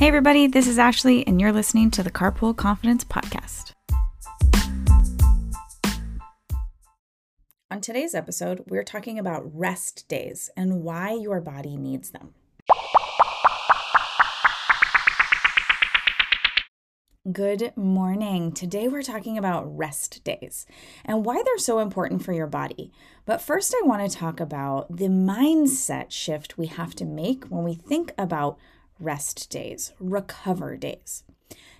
Hey, everybody, this is Ashley, and you're listening to the Carpool Confidence Podcast. On today's episode, we're talking about rest days and why your body needs them. Good morning. Today we're talking about rest days and why they're so important for your body. But first, I want to talk about the mindset shift we have to make when we think about rest days, recover days.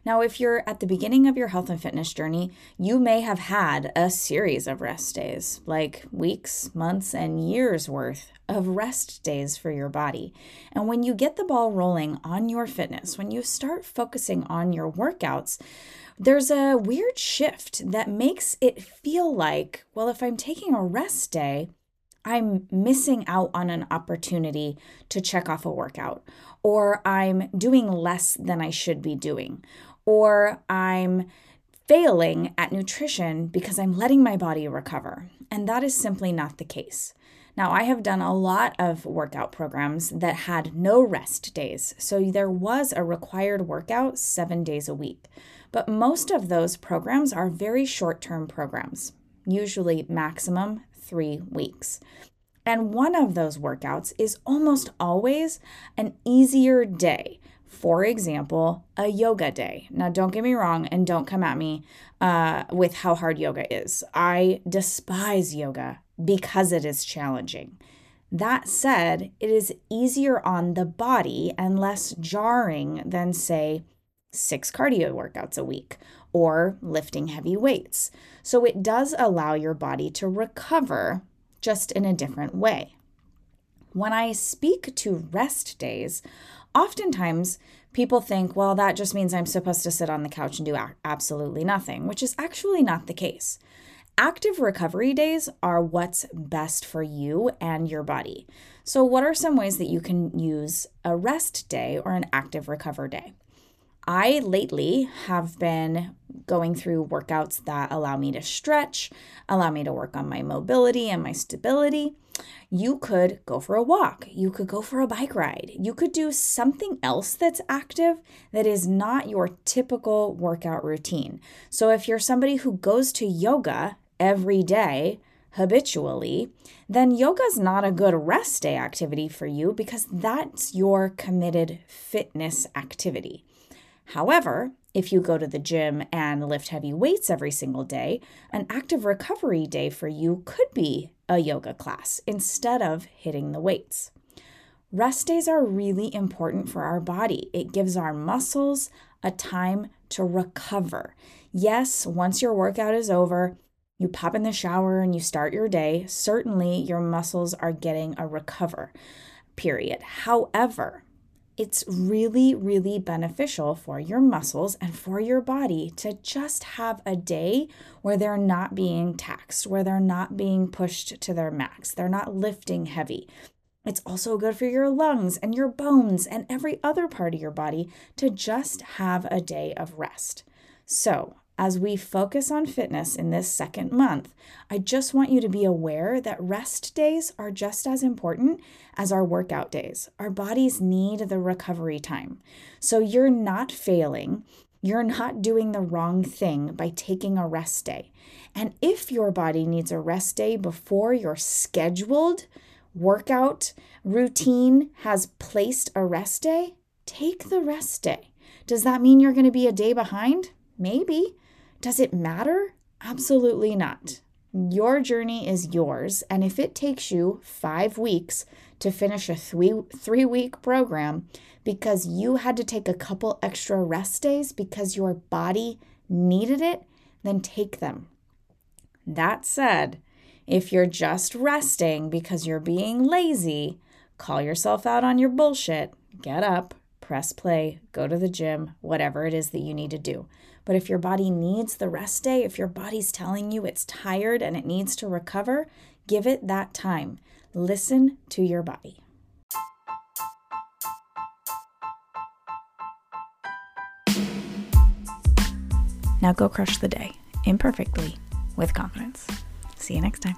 Now, if you're at the beginning of your health and fitness journey, you may have had a series of rest days, like weeks, months, and years worth of rest days for your body. And when you get the ball rolling on your fitness, when you start focusing on your workouts, there's a weird shift that makes it feel like, well, if I'm taking a rest day, I'm missing out on an opportunity to check off a workout, or I'm doing less than I should be doing, or I'm failing at nutrition because I'm letting my body recover. And that is simply not the case. Now, I have done a lot of workout programs that had no rest days. So there was a required workout seven days a week. But most of those programs are very short term programs, usually maximum three weeks. And one of those workouts is almost always an easier day. For example, a yoga day. Now, don't get me wrong and don't come at me uh, with how hard yoga is. I despise yoga because it is challenging. That said, it is easier on the body and less jarring than, say, six cardio workouts a week or lifting heavy weights. So it does allow your body to recover just in a different way. When I speak to rest days, oftentimes people think, well, that just means I'm supposed to sit on the couch and do absolutely nothing, which is actually not the case. Active recovery days are what's best for you and your body. So, what are some ways that you can use a rest day or an active recover day? I lately have been going through workouts that allow me to stretch, allow me to work on my mobility and my stability. You could go for a walk. You could go for a bike ride. You could do something else that's active that is not your typical workout routine. So, if you're somebody who goes to yoga every day, habitually, then yoga is not a good rest day activity for you because that's your committed fitness activity. However, if you go to the gym and lift heavy weights every single day, an active recovery day for you could be a yoga class instead of hitting the weights. Rest days are really important for our body. It gives our muscles a time to recover. Yes, once your workout is over, you pop in the shower and you start your day, certainly your muscles are getting a recover period. However, it's really, really beneficial for your muscles and for your body to just have a day where they're not being taxed, where they're not being pushed to their max, they're not lifting heavy. It's also good for your lungs and your bones and every other part of your body to just have a day of rest. So, as we focus on fitness in this second month, I just want you to be aware that rest days are just as important as our workout days. Our bodies need the recovery time. So you're not failing. You're not doing the wrong thing by taking a rest day. And if your body needs a rest day before your scheduled workout routine has placed a rest day, take the rest day. Does that mean you're going to be a day behind? Maybe. Does it matter? Absolutely not. Your journey is yours, and if it takes you five weeks to finish a three, three week program because you had to take a couple extra rest days because your body needed it, then take them. That said, if you're just resting because you're being lazy, call yourself out on your bullshit, get up, press play, go to the gym, whatever it is that you need to do. But if your body needs the rest day, if your body's telling you it's tired and it needs to recover, give it that time. Listen to your body. Now go crush the day imperfectly with confidence. See you next time.